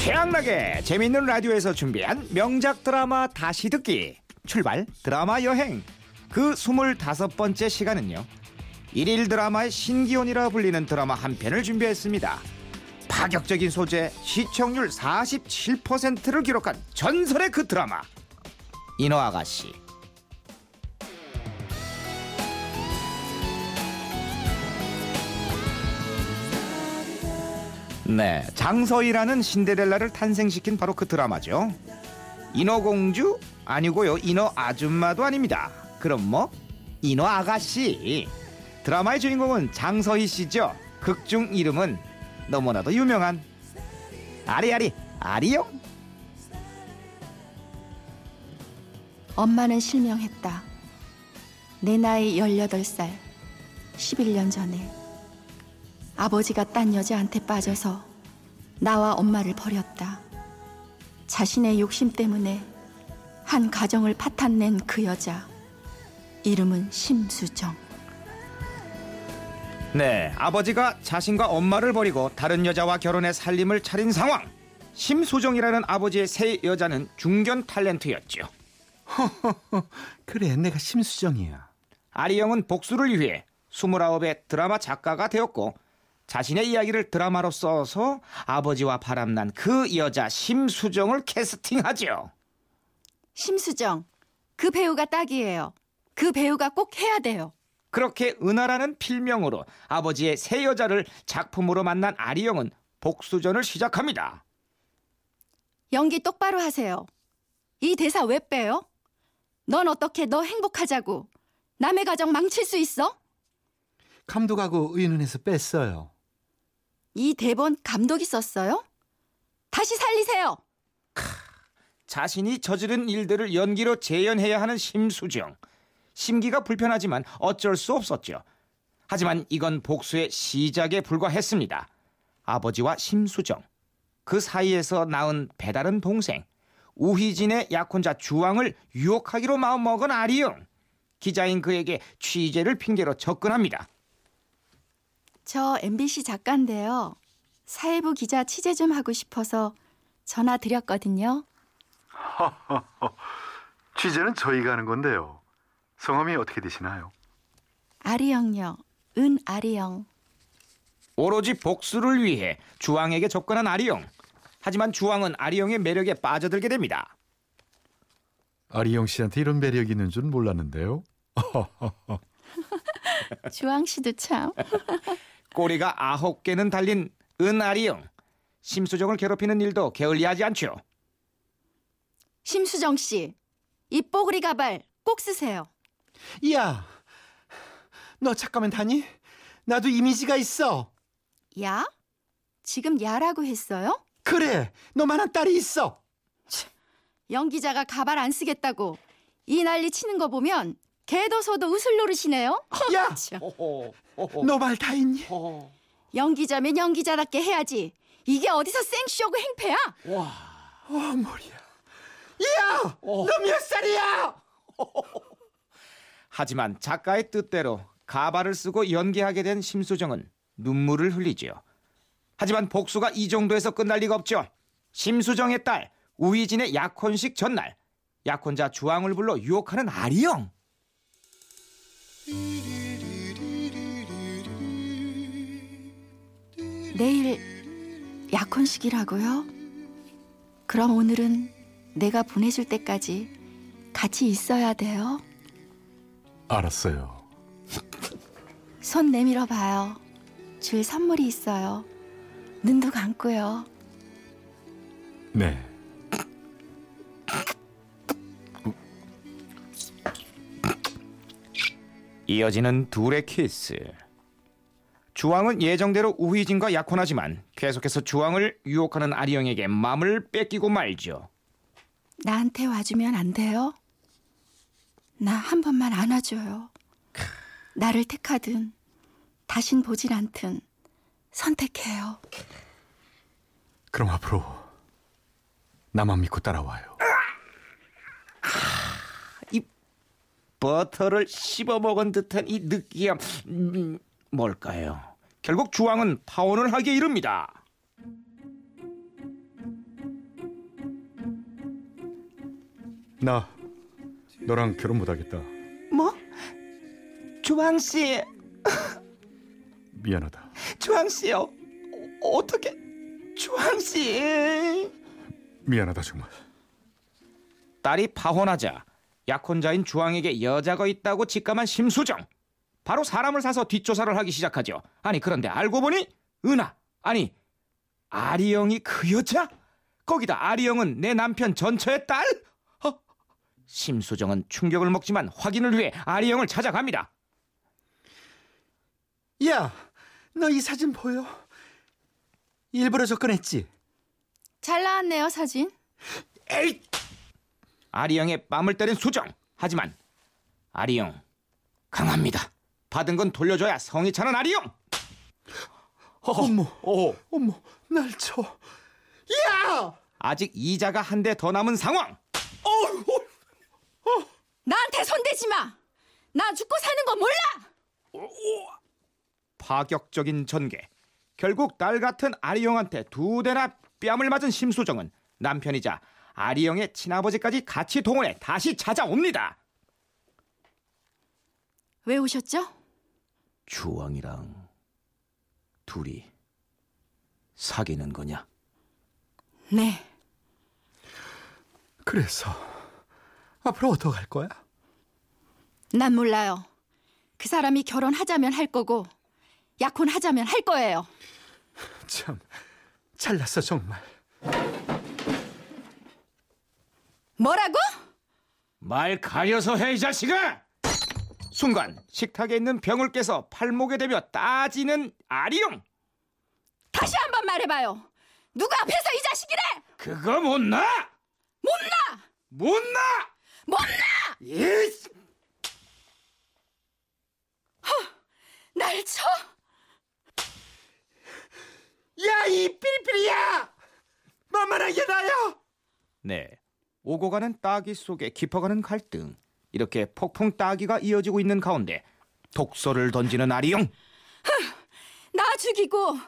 최양락의 재밌는 라디오에서 준비한 명작 드라마 다시 듣기. 출발 드라마 여행. 그 25번째 시간은요 일일 드라마의 신기원이라 불리는 드라마 한 편을 준비했습니다. 파격적인 소재 시청률 47%를 기록한 전설의 그 드라마. 인어 아가씨 네, 장서희라는 신데렐라를 탄생시킨 바로 그 드라마죠. 인어공주 아니고요, 인어 아줌마도 아닙니다. 그럼 뭐 인어 아가씨. 드라마의 주인공은 장서희 씨죠. 극중 이름은 너무나도 유명한 아리아리 아리요. 엄마는 실명했다. 내 나이 18살, 11년 전에 아버지가 딴 여자한테 빠져서 나와 엄마를 버렸다. 자신의 욕심 때문에 한 가정을 파탄낸 그 여자. 이름은 심수정. 네, 아버지가 자신과 엄마를 버리고 다른 여자와 결혼해 살림을 차린 상황. 심수정이라는 아버지의 새 여자는 중견 탤런트였죠. 그래, 내가 심수정이야. 아리영은 복수를 위해 29의 드라마 작가가 되었고 자신의 이야기를 드라마로 써서 아버지와 바람난 그 여자 심수정을 캐스팅하죠. 심수정, 그 배우가 딱이에요. 그 배우가 꼭 해야 돼요. 그렇게 은하라는 필명으로 아버지의 새 여자를 작품으로 만난 아리영은 복수전을 시작합니다. 연기 똑바로 하세요. 이 대사 왜 빼요? 넌 어떻게 너 행복하자고 남의 가정 망칠 수 있어? 감독하고 의논해서 뺐어요. 이 대본 감독이 썼어요? 다시 살리세요. 자신이 저지른 일들을 연기로 재현해야 하는 심수정. 심기가 불편하지만 어쩔 수 없었죠. 하지만 이건 복수의 시작에 불과했습니다. 아버지와 심수정. 그 사이에서 낳은 배다른 동생. 우희진의 약혼자 주왕을 유혹하기로 마음먹은 아리영. 기자인 그에게 취재를 핑계로 접근합니다. 저 MBC 작가인데요. 사회부 기자 취재 좀 하고 싶어서 전화 드렸거든요. 취재는 저희가 하는 건데요. 성함이 어떻게 되시나요? 아리영요. 은아리영. 오로지 복수를 위해 주왕에게 접근한 아리영. 하지만 주왕은 아리영의 매력에 빠져들게 됩니다. 아리영 씨한테 이런 매력이 있는 줄 몰랐는데요. 주왕 씨도 참. 꼬리가 아홉 개는 달린 은아리영. 심수정을 괴롭히는 일도 게을리하지 않죠. 심수정 씨, 이 뽀글이 가발 꼭 쓰세요. 야, 너 잠깐만 다니? 나도 이미지가 있어. 야? 지금 야라고 했어요? 그래, 너만한 딸이 있어. 연기자가 가발 안 쓰겠다고 이 난리 치는 거 보면 개도 소도 웃을 노릇이네요. 야, 참. 너말다 있니? 연기자면 연기자답게 해야지. 이게 어디서 생쇼고 행패야? 어, 머리야. 야, 너몇 살이야? 하지만 작가의 뜻대로 가발을 쓰고 연기하게 된 심수정은 눈물을 흘리지요. 하지만 복수가 이 정도에서 끝날 리가 없죠. 심수정의 딸 우희진의 약혼식 전날 약혼자 주왕을 불러 유혹하는 아리영. 내일 약혼식이라고요? 그럼 오늘은 내가 보내줄 때까지 같이 있어야 돼요. 알았어요. 손 내밀어 봐요. 줄 선물이 있어요. 눈도 감고요. 네. 이어지는 둘의 키스. 주왕은 예정대로 우희진과 약혼하지만 계속해서 주왕을 유혹하는 아리영에게 마음을 뺏기고 말죠. 나한테 와주면 안 돼요? 나 한 번만 안아줘요. 나를 택하든 다신 보질 않든 선택해요. 그럼 앞으로 나만 믿고 따라와요. 버터를 씹어 먹은 듯한 이 느끼함 음, 뭘까요? 결국 주왕은 파혼을 하게 이릅니다. 나 너랑 결혼 못하겠다. 뭐? 주왕 씨. 미안하다. 주왕 씨요. 어, 떻게 주왕 씨. 미안하다 정말. 딸이 파혼하자 약혼자인 주황에게 여자가 있다고 직감한 심수정. 바로 사람을 사서 뒷조사를 하기 시작하죠. 아니 그런데 알고 보니 은하 아니 아리영이 그 여자? 거기다 아리영은 내 남편 전처의 딸? 어? 심수정은 충격을 먹지만 확인을 위해 아리영을 찾아갑니다. 야, 너 이 사진 보여? 일부러 접근했지? 잘 나왔네요, 사진. 에이! 아리영의 뺨을 때린 수정. 하지만 아리영 강합니다. 받은 건 돌려줘야 성이 차는 아리영. 어머, 오, 어머, 날 쳐. 야! 아직 이자가 한 대 더 남은 상황. 나한테 손대지 마. 나 죽고 사는 거 몰라. 파격적인 전개. 결국 딸 같은 아리영한테 두 대나 뺨을 맞은 심수정은 남편이자 아리영의 친아버지까지 같이 동원해 다시 찾아옵니다. 왜 오셨죠? 주왕이랑 둘이 사귀는 거냐? 네. 그래서 앞으로 어떡할 거야? 난 몰라요. 그 사람이 결혼하자면 할 거고 약혼하자면 할 거예요. 참 잘났어 정말. 뭐라고? 말 가려서 해 이 자식아! 순간 식탁에 있는 병을 깨서 팔목에 대며 따지는 아리용. 다시 한 번 말해봐요. 누구 앞에서 이 자식이래? 그거 못나? 못나! 못나? 못나! 이날 쳐? 야, 이 삐리삐리야! 만만하게 나요! 네. 오고 가는 따기 속에 깊어가는 갈등. 이렇게 폭풍 따기가 이어지고 있는 가운데 독소를 던지는 아리용. 나 죽이고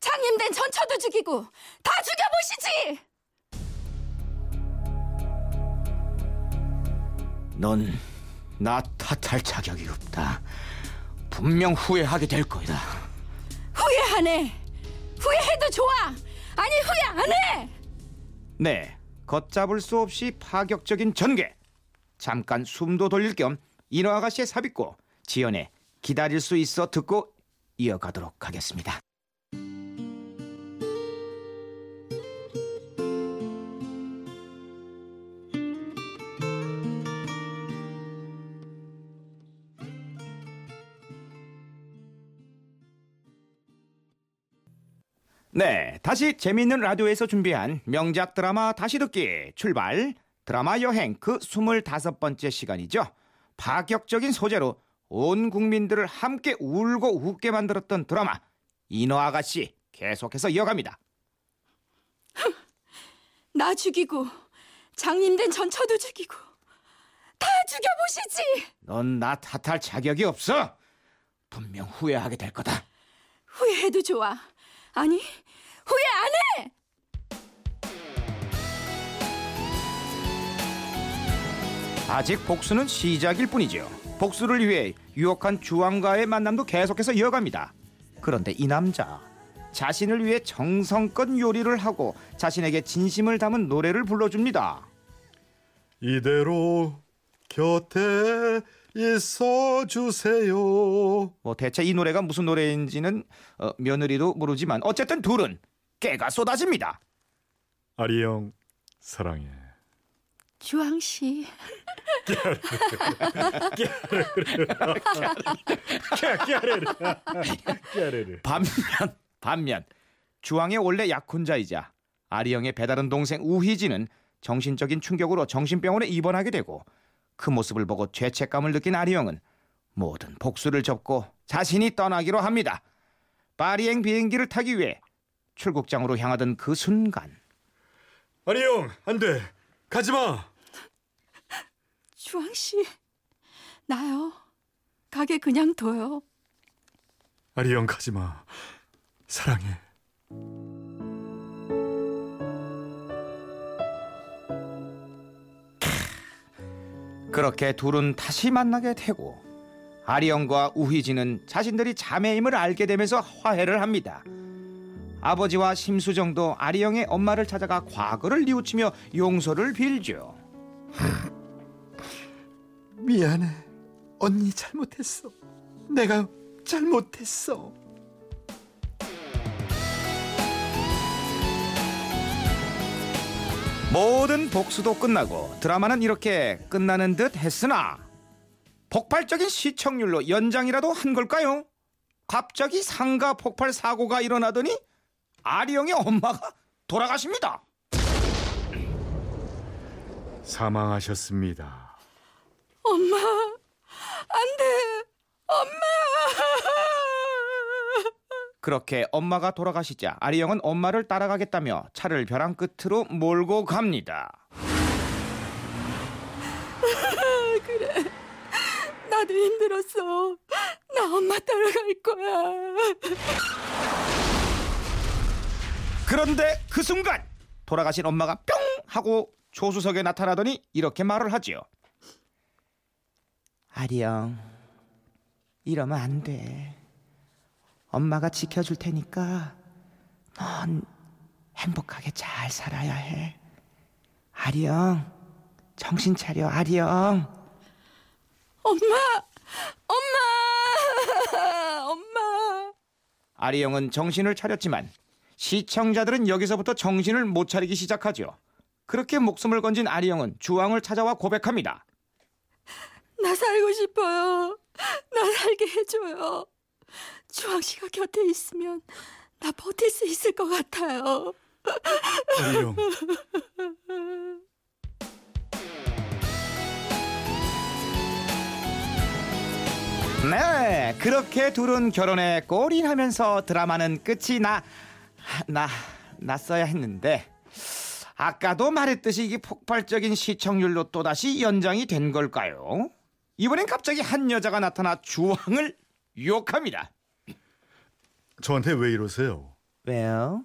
장님된 전처도 죽이고 다 죽여보시지! 넌 나 탓할 자격이 없다. 분명 후회하게 될 거다. 후회하네. 후회해도 좋아. 아니 후회 안 해. 네, 걷잡을 수 없이 파격적인 전개. 잠깐 숨도 돌릴 겸 인어 아가씨의 삽입고 지연의 기다릴 수 있어 듣고 이어가도록 하겠습니다. 네, 다시 재미있는 라디오에서 준비한 명작 드라마 다시 듣기 출발. 드라마 여행 그 25번째 시간이죠. 파격적인 소재로 온 국민들을 함께 울고 웃게 만들었던 드라마 인어 아가씨 계속해서 이어갑니다. 나 죽이고 장님된 전처도 죽이고 다 죽여보시지. 넌 나 탓할 자격이 없어. 분명 후회하게 될 거다. 후회해도 좋아. 아니 후회 안 해. 아직 복수는 시작일 뿐이죠. 복수를 위해 유혹한 주왕과의 만남도 계속해서 이어갑니다. 그런데 이 남자 자신을 위해 정성껏 요리를 하고 자신에게 진심을 담은 노래를 불러줍니다. 이대로 곁에 있어 주세요. 뭐 대체 이 노래가 무슨 노래인지는 어, 며느리도 모르지만 어쨌든 둘은 깨가 쏟아집니다. 아리영 사랑해. 주황 씨. 반면 반면 주왕의 원래 약혼자이자 아리영의 배다른 동생 우희진은 정신적인 충격으로 정신병원에 입원하게 되고 그 모습을 보고 죄책감을 느낀 아리영은 모든 복수를 접고 자신이 떠나기로 합니다. 파리행 비행기를 타기 위해 출국장으로 향하던 그 순간 아리영 안 돼. 가지 마. 주황 씨. 나요. 가게 그냥 둬요. 아리영 가지 마. 사랑해. 그렇게 둘은 다시 만나게 되고 아리영과 우희진은 자신들이 자매임을 알게 되면서 화해를 합니다. 아버지와 심수정도 아리영의 엄마를 찾아가 과거를 뉘우치며 용서를 빌죠. 미안해. 언니 잘못했어. 내가 잘못했어. 모든 복수도 끝나고 드라마는 이렇게 끝나는 듯 했으나 폭발적인 시청률로 연장이라도 한 걸까요? 갑자기 상가 폭발 사고가 일어나더니 아리영의 엄마가 돌아가십니다. 사망하셨습니다. 엄마, 안 돼. 엄마. 그렇게 엄마가 돌아가시자 아리영은 엄마를 따라가겠다며 차를 벼랑 끝으로 몰고 갑니다. 나도 힘들었어. 나 엄마 따라갈 거야. 그런데 그 순간 돌아가신 엄마가 뿅 하고 조수석에 나타나더니 이렇게 말을 하지요. 아리영, 이러면 안 돼. 엄마가 지켜줄 테니까 넌 행복하게 잘 살아야 해. 아리영, 정신 차려, 아리영. 엄마, 엄마, 엄마. 아리영은 정신을 차렸지만 시청자들은 여기서부터 정신을 못 차리기 시작하죠. 그렇게 목숨을 건진 아리영은 주왕을 찾아와 고백합니다. 나 살고 싶어요. 나 살게 해줘요. 주황 씨가 곁에 있으면 나 버틸 수 있을 것 같아요. 아리영, 네, 그렇게 둘은 결혼에 골인하면서 드라마는 끝이 나, 나, 났어야 했는데, 아까도 말했듯이 이게 폭발적인 시청률로 또다시 연장이 된 걸까요? 이번엔 갑자기 한 여자가 나타나 주왕을 유혹합니다. 저한테 왜 이러세요? 왜요?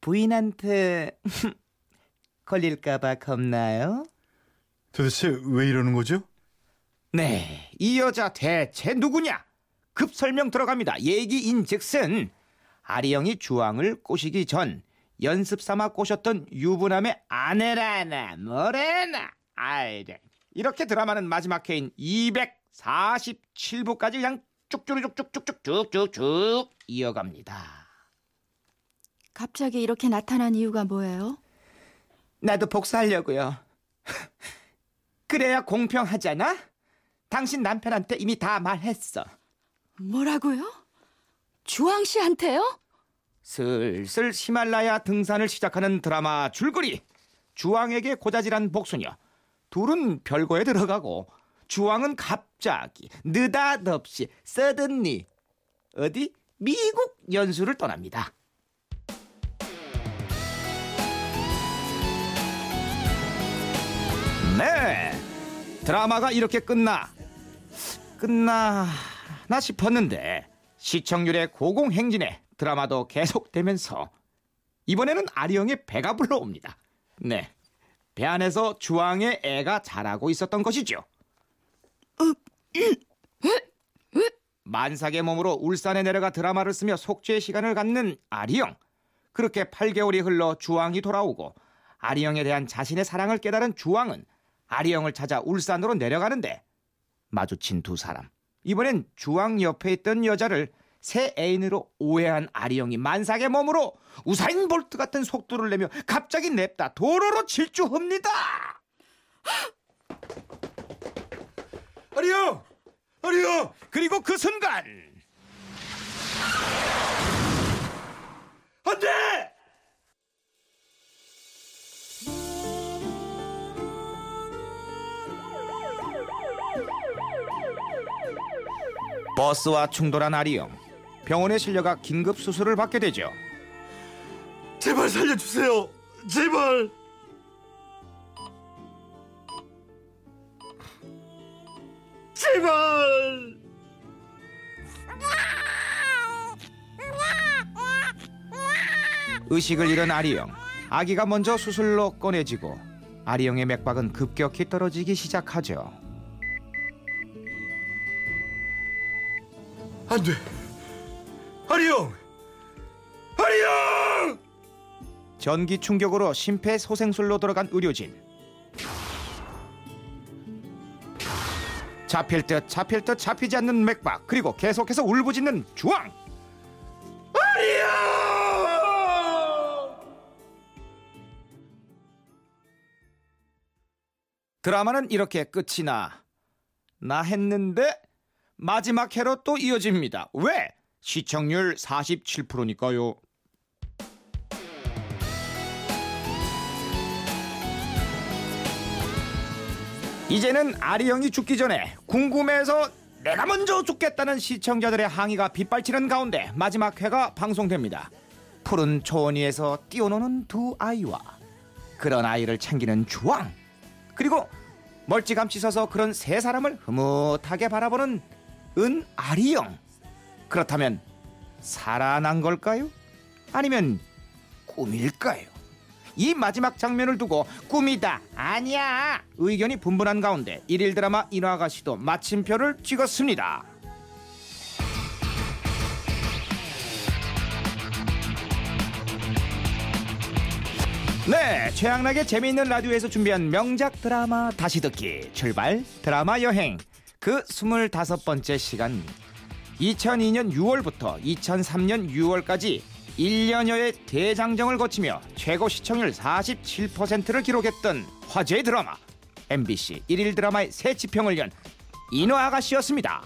부인한테 걸릴까봐 겁나요? 도대체 왜 이러는 거죠? 네, 이 여자 대체 누구냐? 급 설명 들어갑니다. 얘기인즉슨 아리영이 주왕을 꼬시기 전 연습 삼아 꼬셨던 유부남의 아내라나 뭐래나 아이래 이렇게 드라마는 마지막 회인 247부까지 그냥 쭉쭉쭉쭉쭉쭉쭉쭉 이어갑니다. 갑자기 이렇게 나타난 이유가 뭐예요? 나도 복수하려고요. 그래야 공평하잖아. 당신 남편한테 이미 다 말했어. 뭐라고요? 주황 씨한테요? 슬슬 히말라야 등산을 시작하는 드라마 줄거리. 주왕에게 고자질한 복수녀. 둘은 별거에 들어가고 주왕은 갑자기 느닷없이 서든니 어디 미국 연수를 떠납니다. 네. 드라마가 이렇게 끝나 끝나나 싶었는데 시청률의 고공행진에 드라마도 계속되면서 이번에는 아리영의 배가 불러옵니다. 네. 배 안에서 주왕의 애가 자라고 있었던 것이죠. 만삭의 몸으로 울산에 내려가 드라마를 쓰며 속죄의 시간을 갖는 아리영. 그렇게 8개월이 흘러 주왕이 돌아오고 아리영에 대한 자신의 사랑을 깨달은 주왕은 아리영을 찾아 울산으로 내려가는데 마주친 두 사람. 이번엔 주왕 옆에 있던 여자를 새 애인으로 오해한 아리영이 만삭의 몸으로 우사인 볼트 같은 속도를 내며 갑자기 냅다 도로로 질주합니다. 아리영! 아리영! 그리고 그 순간 안 돼! 버스와 충돌한 아리영 병원에 실려가 긴급 수술을 받게 되죠. 제발 살려주세요. 제발. 제발. 의식을 잃은 아리영 아기가 먼저 수술로 꺼내지고 아리영의 맥박은 급격히 떨어지기 시작하죠. 안 돼. 아리형! 아리형! 전기 충격으로 심폐소생술로 들어간 의료진. 잡힐 듯 잡힐 듯 잡히지 않는 맥박 그리고 계속해서 울부짖는 주황. 드라마는 이렇게 끝이 나. 나 했는데 마지막 회로 또 이어집니다. 왜? 시청률 47%니까요. 이제는 아리 형이 죽기 전에 궁금해서 내가 먼저 죽겠다는 시청자들의 항의가 빗발치는 가운데 마지막 회가 방송됩니다. 푸른 초원 위에서 뛰어노는 두 아이와 그런 아이를 챙기는 주왕 그리고 멀찌감치 서서 그런 세 사람을 흐뭇하게 바라보는 은 아리 형 그렇다면 살아난 걸까요? 아니면 꿈일까요? 이 마지막 장면을 두고 꿈이다. 아니야. 의견이 분분한 가운데 일일 드라마 인화가 시도 마침표를 찍었습니다. 네, 최양락의 재미있는 라디오에서 준비한 명작 드라마 다시 듣기. 출발 드라마 여행. 그 25번째 시간. 2002년 6월부터 2003년 6월까지 1년여의 대장정을 거치며 최고 시청률 47%를 기록했던 화제의 드라마 MBC 일일 드라마의 새 지평을 연 인어 아가씨였습니다.